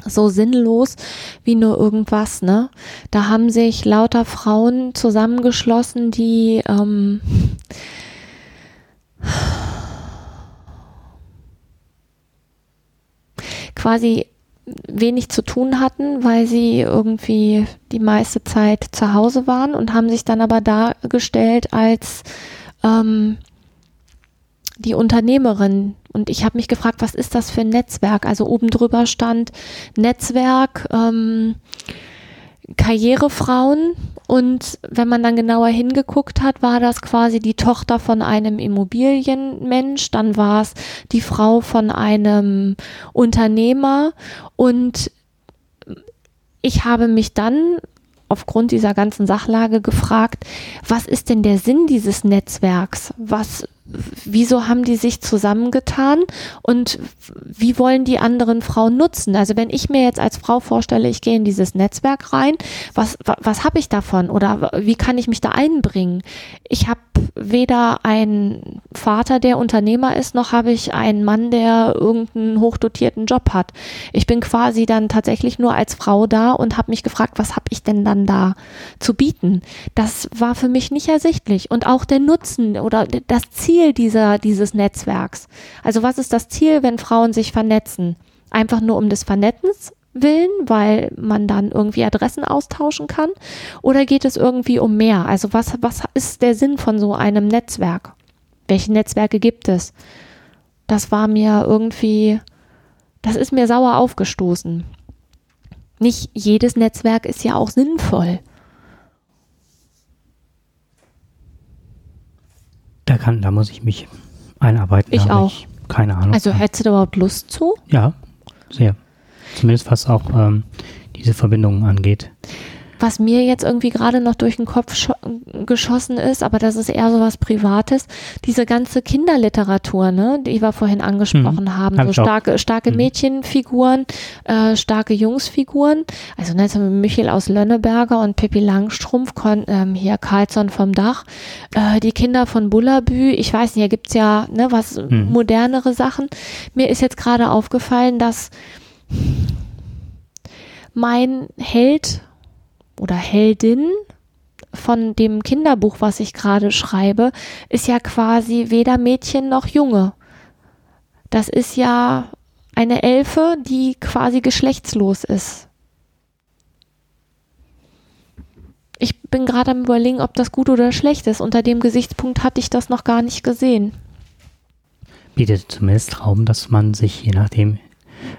so sinnlos wie nur irgendwas, ne? Da haben sich lauter Frauen zusammengeschlossen, die ähm, quasi wenig zu tun hatten, weil sie irgendwie die meiste Zeit zu Hause waren und haben sich dann aber dargestellt als ähm, die Unternehmerin. Und ich habe mich gefragt, was ist das für ein Netzwerk? Also oben drüber stand Netzwerk, ähm, Karrierefrauen. Und wenn man dann genauer hingeguckt hat, war das quasi die Tochter von einem Immobilienmensch, dann war es die Frau von einem Unternehmer und ich habe mich dann aufgrund dieser ganzen Sachlage gefragt, was ist denn der Sinn dieses Netzwerks? Was, wieso haben die sich zusammengetan und wie wollen die anderen Frauen nutzen? Also wenn ich mir jetzt als Frau vorstelle, ich gehe in dieses Netzwerk rein, was, was, was habe ich davon oder wie kann ich mich da einbringen? Ich habe weder einen Vater, der Unternehmer ist, noch habe ich einen Mann, der irgendeinen hochdotierten Job hat. Ich bin quasi dann tatsächlich nur als Frau da und habe mich gefragt, was habe ich denn dann da zu bieten? Das war für mich nicht ersichtlich und auch der Nutzen oder das Ziel dieser dieses Netzwerks. Also was ist das Ziel, wenn Frauen sich vernetzen? Einfach nur um des Vernetzens willen, weil man dann irgendwie Adressen austauschen kann? Oder geht es irgendwie um mehr? Also was, was ist der Sinn von so einem Netzwerk? Welche Netzwerke gibt es? Das war mir irgendwie, das ist mir sauer aufgestoßen. Nicht jedes Netzwerk ist ja auch sinnvoll. Da kann, da muss ich mich einarbeiten. Ich auch. Ich keine Ahnung. Also hättest du überhaupt Lust zu? ja, sehr. Zumindest was auch ähm, diese Verbindungen angeht. Was mir jetzt irgendwie gerade noch durch den Kopf scho- geschossen ist, aber das ist eher so was Privates, diese ganze Kinderliteratur, ne, die wir vorhin angesprochen Mhm. haben, Hab so starke, starke Mhm. Mädchenfiguren, äh, starke Jungsfiguren, also ne, zum Michael aus Lönneberger und Pippi Langstrumpf, kon, ähm, hier Carlsson vom Dach, äh, die Kinder von Bullabü, ich weiß nicht, hier gibt's ja ne, was Mhm. modernere Sachen. Mir ist jetzt gerade aufgefallen, dass mein Held oder Heldin von dem Kinderbuch, was ich gerade schreibe, ist ja quasi weder Mädchen noch Junge. Das ist ja eine Elfe, die quasi geschlechtslos ist. Ich bin gerade am überlegen, ob das gut oder schlecht ist. Unter dem Gesichtspunkt hatte ich das noch gar nicht gesehen. Bietet zumindest Raum, dass man sich je nachdem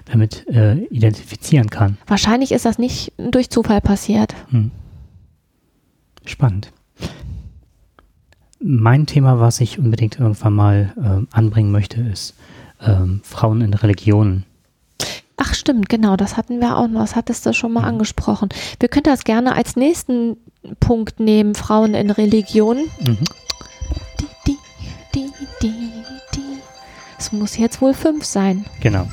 damit äh, identifizieren kann. Wahrscheinlich ist das nicht durch Zufall passiert. Hm. Spannend. Mein Thema, was ich unbedingt irgendwann mal ähm, anbringen möchte, ist ähm, Frauen in Religionen. Ach stimmt, genau, das hatten wir auch noch, das hattest du schon mal angesprochen. Wir könnten das gerne als nächsten Punkt nehmen, Frauen in Religion. Mhm. Die, die, die, die, die. Es muss jetzt wohl fünf sein. Genau.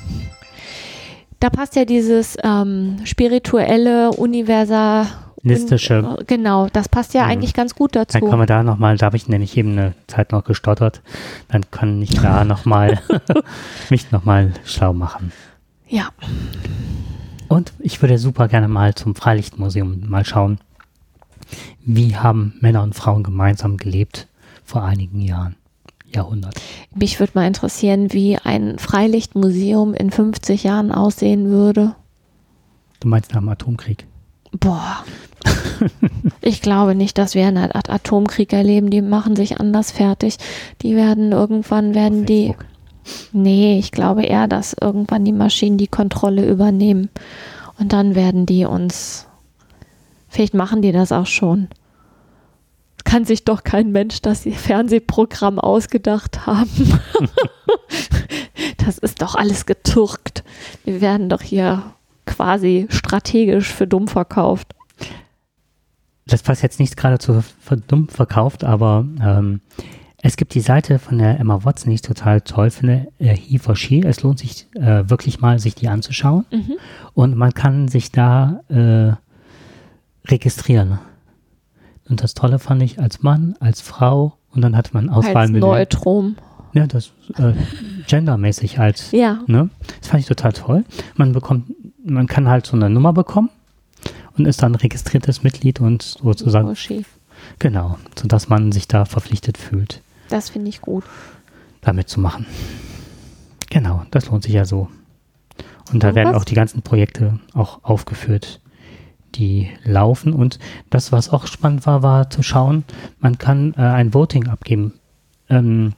Da passt ja dieses ähm, spirituelle, universal... Listische. Un- genau, das passt ja Mhm. eigentlich ganz gut Dann dazu. können wir da nochmal, da habe ich nämlich eben eine Zeit noch gestottert, dann kann ich da nochmal mich nochmal schlau machen. Ja, Und ich würde super gerne mal zum Freilichtmuseum mal schauen. Wie haben Männer und Frauen gemeinsam gelebt vor einigen Jahren, Jahrhunderten? mich würde mal interessieren, wie ein Freilichtmuseum in 50 Jahren aussehen würde. Du meinst nach dem Atomkrieg? Boah. Ich glaube nicht, dass wir einen At- Atomkrieg erleben. Die machen sich anders fertig. Die werden irgendwann werden die. Nee, ich glaube eher, dass irgendwann die Maschinen die Kontrolle übernehmen. Und dann werden die uns. Vielleicht machen die das auch schon. Kann sich doch kein Mensch das Fernsehprogramm ausgedacht haben. das ist doch alles getürkt. Wir werden doch hier quasi strategisch für dumm verkauft. Das passt jetzt nicht gerade zu dumm verkauft, aber ähm, es gibt die Seite von der Emma Watson, die ich total toll finde, äh, He for She. Es lohnt sich äh, wirklich mal, sich die anzuschauen. Mhm. Und man kann sich da äh, registrieren. Und das Tolle fand ich als Mann, als Frau und dann hat man Als Auswahlmenü. Neutrum. Ja, das äh, gendermäßig als Ja. Ne? Das fand ich total toll. Man bekommt, man kann halt so eine Nummer bekommen und ist dann registriertes Mitglied und sozusagen, Uschi. genau, sodass man sich da verpflichtet fühlt, Das finde ich gut. damit zu machen. Genau, das lohnt sich ja so. Und da Und werden was? auch die ganzen Projekte auch aufgeführt, die laufen. Und das, was auch spannend war, war zu schauen, man kann äh, ein Voting abgeben, ähm,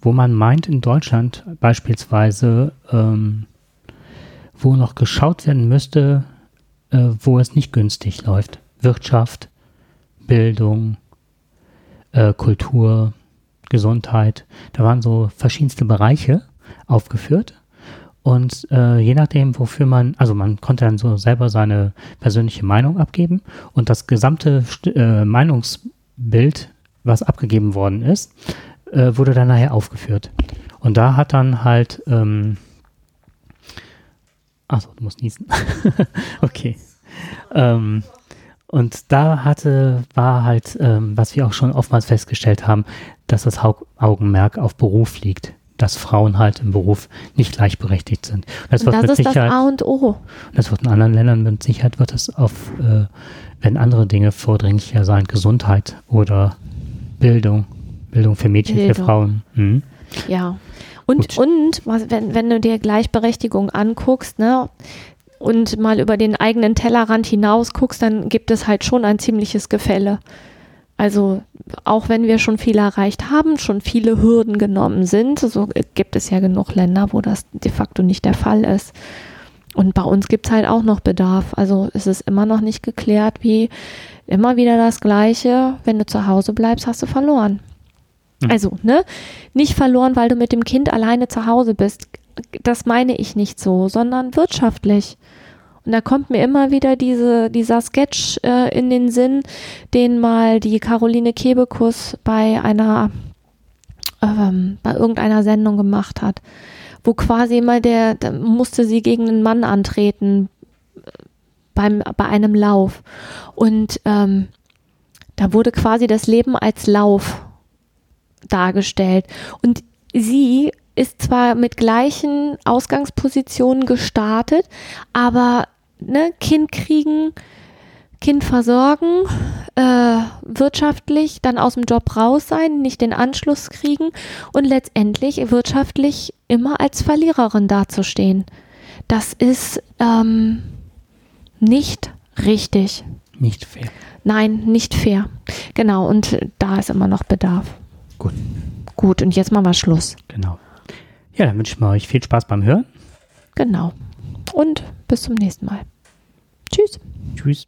wo man meint, in Deutschland beispielsweise, ähm, wo noch geschaut werden müsste, äh, wo es nicht günstig läuft. Wirtschaft, Bildung, äh, Kultur, Gesundheit. Da waren so verschiedenste Bereiche aufgeführt. Und äh, je nachdem, wofür man, also man konnte dann so selber seine persönliche Meinung abgeben und das gesamte äh, Meinungsbild, was abgegeben worden ist, äh, wurde dann nachher aufgeführt. Und da hat dann halt, ähm, achso, du musst niesen. okay. Ähm, und da hatte, war halt, ähm, was wir auch schon oftmals festgestellt haben, dass das Augenmerk auf Beruf liegt dass Frauen halt im Beruf nicht gleichberechtigt sind. Das, das ist das A und O. Das wird in anderen Ländern mit Sicherheit wird es auf, äh, wenn andere Dinge vordringlicher sein, Gesundheit oder Bildung, Bildung für Mädchen, Bildung. für Frauen. Mhm. Ja. Und, und was, wenn, wenn du dir Gleichberechtigung anguckst, ne, und mal über den eigenen Tellerrand hinaus guckst, dann gibt es halt schon ein ziemliches Gefälle. Also auch wenn wir schon viel erreicht haben, schon viele Hürden genommen sind, so gibt es ja genug Länder, wo das de facto nicht der Fall ist. Und bei uns gibt es halt auch noch Bedarf. Also es ist immer noch nicht geklärt, wie immer wieder das Gleiche. Wenn du zu Hause bleibst, hast du verloren. Mhm. Also, ne? Nicht verloren, weil du mit dem Kind alleine zu Hause bist. Das meine ich nicht so, sondern wirtschaftlich. Und da kommt mir immer wieder diese, dieser Sketch äh, in den Sinn, den mal die Caroline Kebekus bei einer, ähm, bei irgendeiner Sendung gemacht hat, wo quasi immer der, da musste sie gegen einen Mann antreten beim, bei einem Lauf. Und ähm, da wurde quasi das Leben als Lauf dargestellt. Und sie ist zwar mit gleichen Ausgangspositionen gestartet, aber ne, Kind kriegen, Kind versorgen, äh, wirtschaftlich dann aus dem Job raus sein, nicht den Anschluss kriegen und letztendlich wirtschaftlich immer als Verliererin dazustehen. Das ist ähm, nicht richtig. Nicht fair. Nein, nicht fair. Genau, und da ist immer noch Bedarf. Gut. Gut, und jetzt machen wir Schluss. Genau. Ja, dann wünsche ich euch viel Spaß beim Hören. Genau. Und bis zum nächsten Mal. Tschüss. Tschüss.